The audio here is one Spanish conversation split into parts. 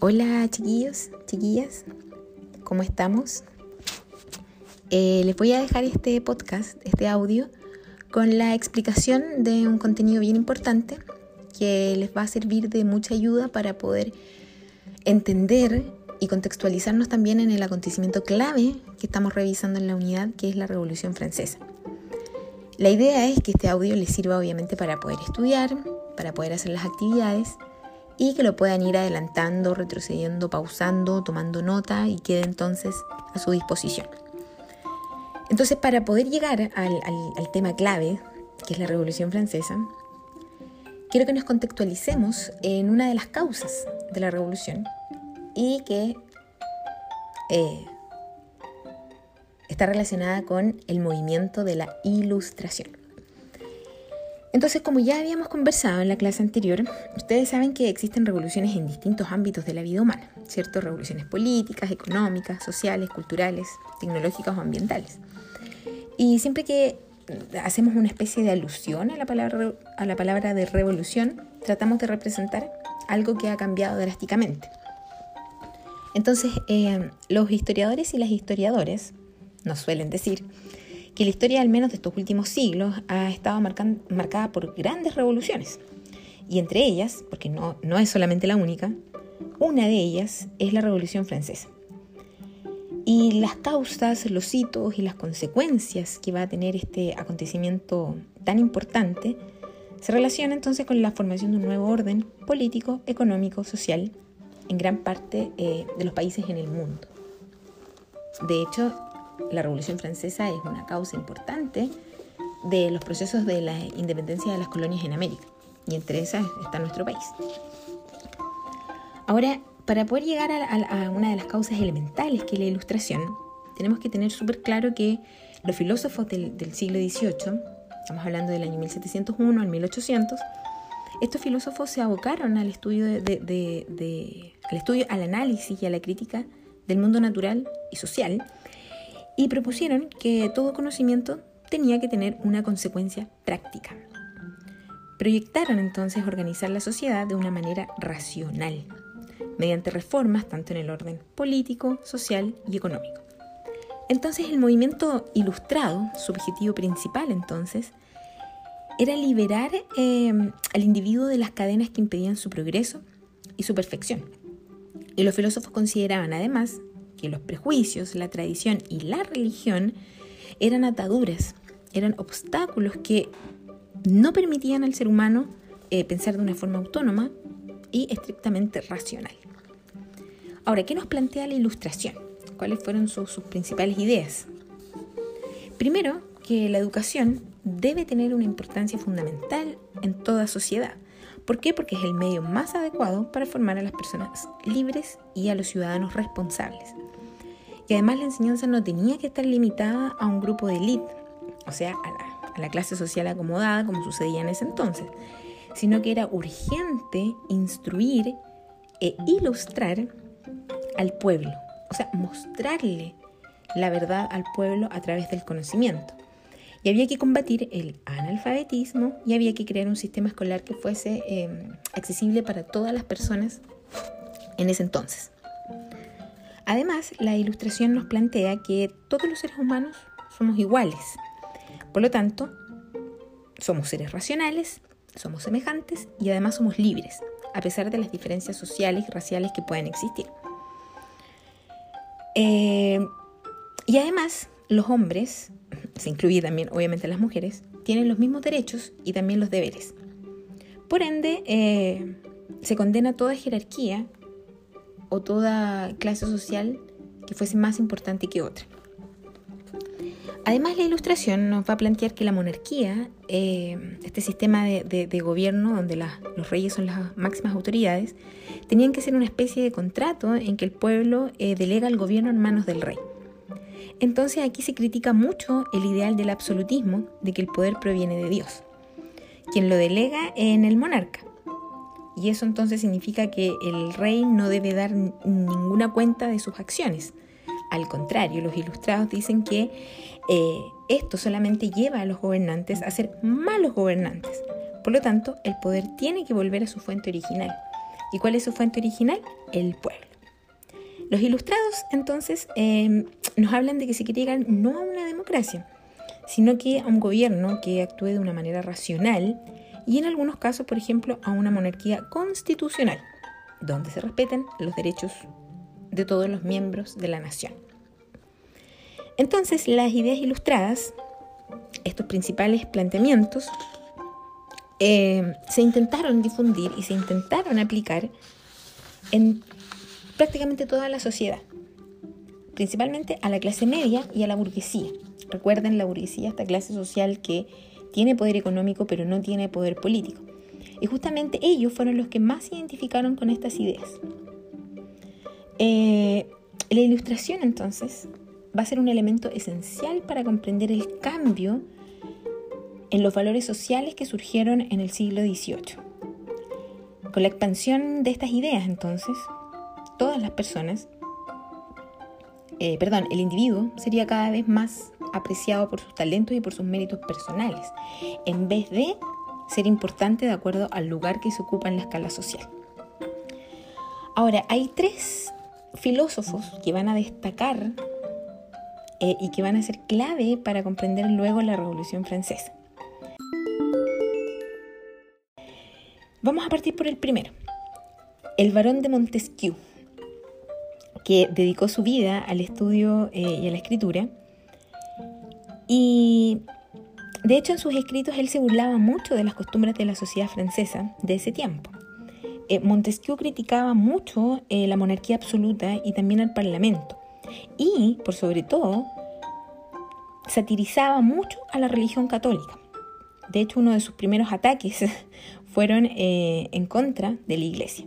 Hola chiquillos, chiquillas, ¿cómo estamos? Eh, les voy a dejar este podcast, este audio, con la explicación de un contenido bien importante que les va a servir de mucha ayuda para poder entender y contextualizarnos también en el acontecimiento clave que estamos revisando en la unidad, que es la Revolución Francesa. La idea es que este audio les sirva obviamente para poder estudiar, para poder hacer las actividades y que lo puedan ir adelantando, retrocediendo, pausando, tomando nota y quede entonces a su disposición. Entonces, para poder llegar al, tema clave, que es la Revolución Francesa, quiero que nos contextualicemos en una de las causas de la Revolución y que eh, está relacionada con el movimiento de la Ilustración. Entonces, como ya habíamos conversado en la clase anterior, ustedes saben que existen revoluciones en distintos ámbitos de la vida humana, ¿cierto? Revoluciones políticas, económicas, sociales, culturales, tecnológicas o ambientales. Y siempre que hacemos una especie de alusión a la palabra, a la palabra de revolución, tratamos de representar algo que ha cambiado drásticamente. Entonces, eh, los historiadores y las historiadoras nos suelen decir que la historia, al menos de estos últimos siglos, ha estado marcada por grandes revoluciones. Y entre ellas, porque no, no es solamente la única, una de ellas es la Revolución Francesa. Y las causas, los hitos y las consecuencias que va a tener este acontecimiento tan importante se relacionan entonces con la formación de un nuevo orden político, económico, social en gran parte eh, de los países en el mundo. De hecho, la Revolución Francesa es una causa importante de los procesos de la independencia de las colonias en América, y entre esas está nuestro país. Ahora, para poder llegar a, una de las causas elementales que es la ilustración, tenemos que tener súper claro que los filósofos del, siglo XVIII, estamos hablando del año 1701 al 1800, estos filósofos se abocaron al estudio, al estudio, al análisis y a la crítica del mundo natural y social y propusieron que todo conocimiento tenía que tener una consecuencia práctica. Proyectaron entonces organizar la sociedad de una manera racional, mediante reformas tanto en el orden político, social y económico. Entonces el movimiento ilustrado, su objetivo principal entonces, era liberar eh, al individuo de las cadenas que impedían su progreso y su perfección. Y los filósofos consideraban además que los prejuicios, la tradición y la religión eran ataduras, eran obstáculos que no permitían al ser humano eh, pensar de una forma autónoma y estrictamente racional. Ahora, ¿qué nos plantea la ilustración? ¿Cuáles fueron sus, sus principales ideas? Primero, que la educación debe tener una importancia fundamental en toda sociedad. ¿Por qué? Porque es el medio más adecuado para formar a las personas libres y a los ciudadanos responsables. Y además la enseñanza no tenía que estar limitada a un grupo de élite, o sea, a la, clase social acomodada como sucedía en ese entonces, sino que era urgente instruir e ilustrar al pueblo, o sea, mostrarle la verdad al pueblo a través del conocimiento. Había que combatir el analfabetismo y había que crear un sistema escolar que fuese em, accesible para todas las personas en ese entonces. Además, la ilustración nos plantea que todos los seres humanos somos iguales. Por lo tanto, somos seres racionales, somos semejantes y además somos libres, a pesar de las diferencias sociales y raciales que pueden existir. Eh, y además, los hombres, se incluye también obviamente las mujeres, tienen los mismos derechos y también los deberes. Por ende, eh, se condena toda jerarquía o toda clase social que fuese más importante que otra. Además, la ilustración nos va a plantear que la monarquía, eh, este sistema de, gobierno donde los reyes son las máximas autoridades, tenían que ser una especie de contrato en que el pueblo eh, delega el gobierno en manos del rey. Entonces aquí se critica mucho el ideal del absolutismo, de que el poder proviene de Dios, quien lo delega en el monarca. Y eso entonces significa que el rey no debe dar ninguna cuenta de sus acciones. Al contrario, los ilustrados dicen que eh, esto solamente lleva a los gobernantes a ser malos gobernantes. Por lo tanto, el poder tiene que volver a su fuente original, ¿Y cuál es su fuente original? El pueblo. Los ilustrados, entonces, em, nos hablan de que se quiere no a una democracia, sino que a un gobierno que actúe de una manera racional y en algunos casos, por ejemplo, a una monarquía constitucional, donde se respeten los derechos de todos los miembros de la nación. Entonces, las ideas ilustradas, estos principales planteamientos, eh, se intentaron difundir y se intentaron aplicar en prácticamente toda la sociedad, principalmente a la clase media y a la burguesía. Recuerden la burguesía, esta clase social que tiene poder económico pero no tiene poder político. Y justamente ellos fueron los que más se identificaron con estas ideas. Eh, la ilustración entonces va a ser un elemento esencial para comprender el cambio en los valores sociales que surgieron en el siglo XVIII. Con la expansión de estas ideas, entonces, todas las personas, eh, perdón, el individuo sería cada vez más apreciado por sus talentos y por sus méritos personales, en vez de ser importante de acuerdo al lugar que se ocupa en la escala social. Ahora, hay tres filósofos que van a destacar eh, y que van a ser clave para comprender luego la Revolución Francesa. Vamos a partir por el primero, el barón de Montesquieu, que dedicó su vida al estudio eh, y a la escritura. Y de hecho en sus escritos él se burlaba mucho de las costumbres de la sociedad francesa de ese tiempo. Eh, Montesquieu criticaba mucho la monarquía absoluta y también el parlamento y, por sobre todo, satirizaba mucho a la religión católica. De hecho, uno de sus primeros ataques fueron eh, en contra de la iglesia.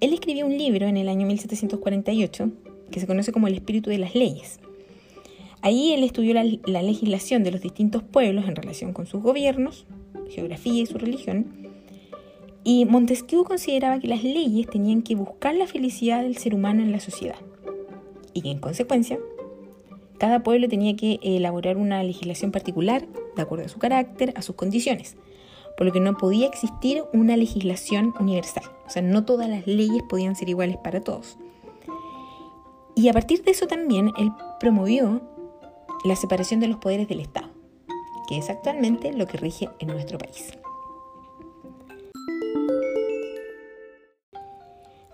Él escribió un libro en el año 1748 que se conoce como El espíritu de las leyes. Ahí él estudió la, la legislación de los distintos pueblos en relación con sus gobiernos, geografía y su religión, y Montesquieu consideraba que las leyes tenían que buscar la felicidad del ser humano en la sociedad y que en consecuencia cada pueblo tenía que elaborar una legislación particular de acuerdo a su carácter, a sus condiciones, por lo que no podía existir una legislación universal, o sea, no todas las leyes podían ser iguales para todos. Y a partir de eso también él promovió la separación de los poderes del Estado, que es actualmente lo que rige en nuestro país.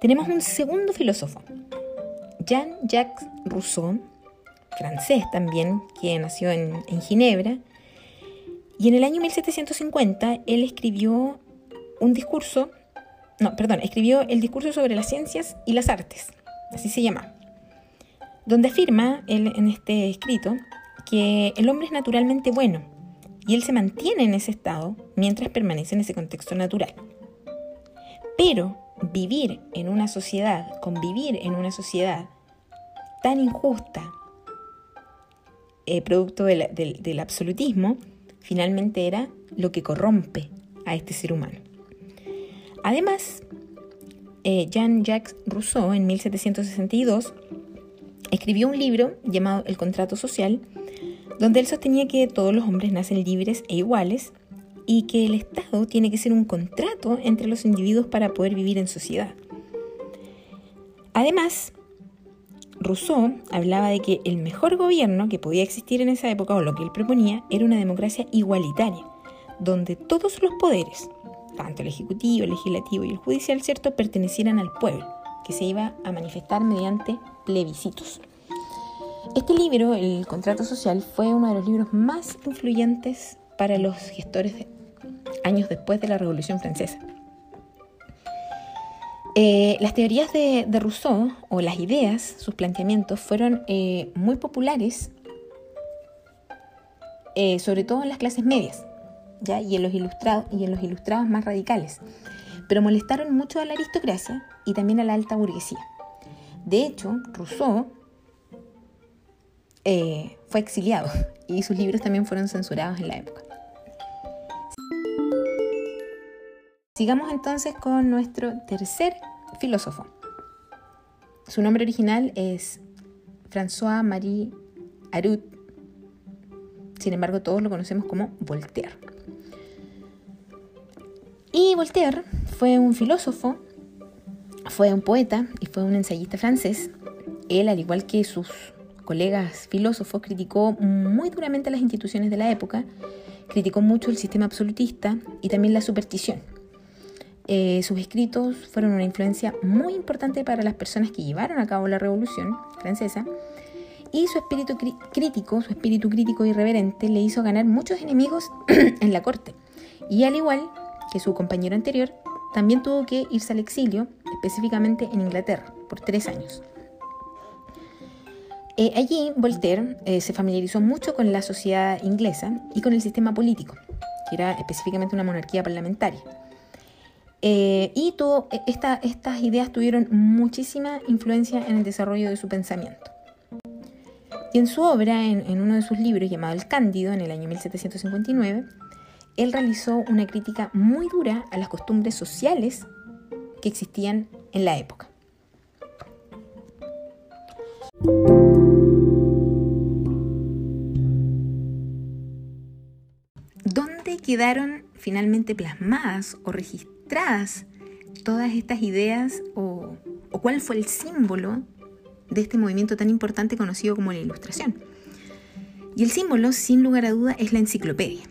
Tenemos un segundo filósofo, Jean-Jacques Rousseau, francés también, que nació en, Ginebra, y en el año 1750 él escribió un discurso, no, perdón, escribió el discurso sobre las ciencias y las artes, así se llama, donde afirma él en este escrito que el hombre es naturalmente bueno y él se mantiene en ese estado mientras permanece en ese contexto natural. Pero vivir en una sociedad, convivir en una sociedad tan injusta, eh, producto del, absolutismo, finalmente era lo que corrompe a este ser humano. Además, eh, Jean-Jacques Rousseau en 1762 escribió un libro llamado El contrato social, donde él sostenía que todos los hombres nacen libres e iguales y que el Estado tiene que ser un contrato entre los individuos para poder vivir en sociedad. Además, Rousseau hablaba de que el mejor gobierno que podía existir en esa época, o lo que él proponía, era una democracia igualitaria, donde todos los poderes, tanto el ejecutivo, el legislativo y el judicial, ¿cierto?, pertenecieran al pueblo, que se iba a manifestar mediante plebiscitos. Este libro, El Contrato Social, fue uno de los libros más influyentes para los gestores años después de la Revolución Francesa. Eh, las teorías de, Rousseau, o las ideas, sus planteamientos, fueron eh, muy populares, eh, sobre todo en las clases medias ¿ya? Y, en los ilustrados, y en los ilustrados más radicales, pero molestaron mucho a la aristocracia y también a la alta burguesía. De hecho, Rousseau fue exiliado y sus libros también fueron censurados en la época. Sigamos entonces con nuestro tercer filósofo. Su nombre original es François-Marie Arut. Sin embargo, todos lo conocemos como Voltaire. Y Voltaire fue un filósofo fue un poeta y fue un ensayista francés. Él, al igual que sus colegas filósofos, criticó muy duramente las instituciones de la época, criticó mucho el sistema absolutista y también la superstición. Eh, sus escritos fueron una influencia muy importante para las personas que llevaron a cabo la Revolución Francesa y su espíritu crítico, su espíritu crítico irreverente le hizo ganar muchos enemigos en la corte. Y al igual que su compañero anterior, también tuvo que irse al exilio, específicamente en Inglaterra, por tres años. Eh, allí Voltaire eh, se familiarizó mucho con la sociedad inglesa y con el sistema político, que era específicamente una monarquía parlamentaria. Eh, y e, estas ideas tuvieron muchísima influencia en el desarrollo de su pensamiento. Y en su obra, en, uno de sus libros llamado El Cándido, en el año 1759, él realizó una crítica muy dura a las costumbres sociales que existían en la época. ¿Dónde quedaron finalmente plasmadas o registradas todas estas ideas o, o cuál fue el símbolo de este movimiento tan importante conocido como la Ilustración. Y el símbolo, sin lugar a duda, es la enciclopedia,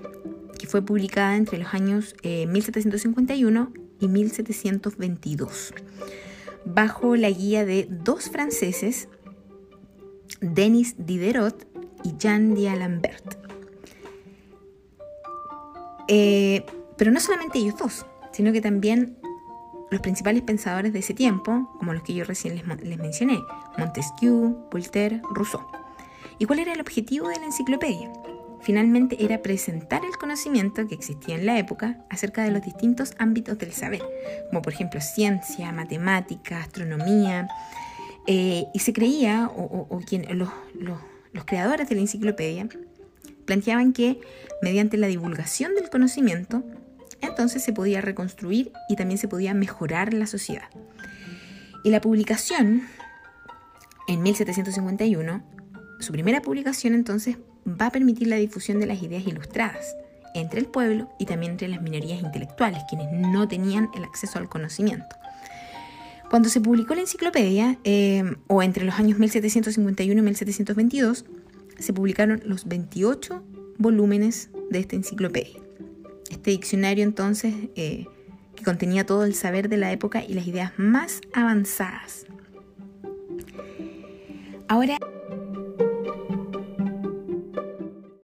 que fue publicada entre los años 1751 eh, y 1722, bajo la guía de dos franceses, Denis Diderot y Jean d'Alembert. Eh, pero no solamente ellos dos, sino que también los principales pensadores de ese tiempo, como los que yo recién les, mencioné, Montesquieu, Voltaire, Rousseau. ¿Y cuál era el objetivo de la enciclopedia? Finalmente era presentar el conocimiento que existía en la época acerca de los distintos ámbitos del saber, como por ejemplo ciencia, matemática, astronomía, eh, y se creía, o, los, los creadores de la enciclopedia, planteaban que mediante la divulgación del conocimiento entonces se podía reconstruir y también se podía mejorar la sociedad. Y la publicación, en 1751, su primera publicación entonces va a permitir la difusión de las ideas ilustradas entre el pueblo y también entre las minorías intelectuales, quienes no tenían el acceso al conocimiento. Cuando se publicó la enciclopedia, eh, o entre los años 1751 y 1722, se publicaron los 28 volúmenes de esta enciclopedia. Este diccionario entonces, eh, que contenía todo el saber de la época y las ideas más avanzadas. Ahora,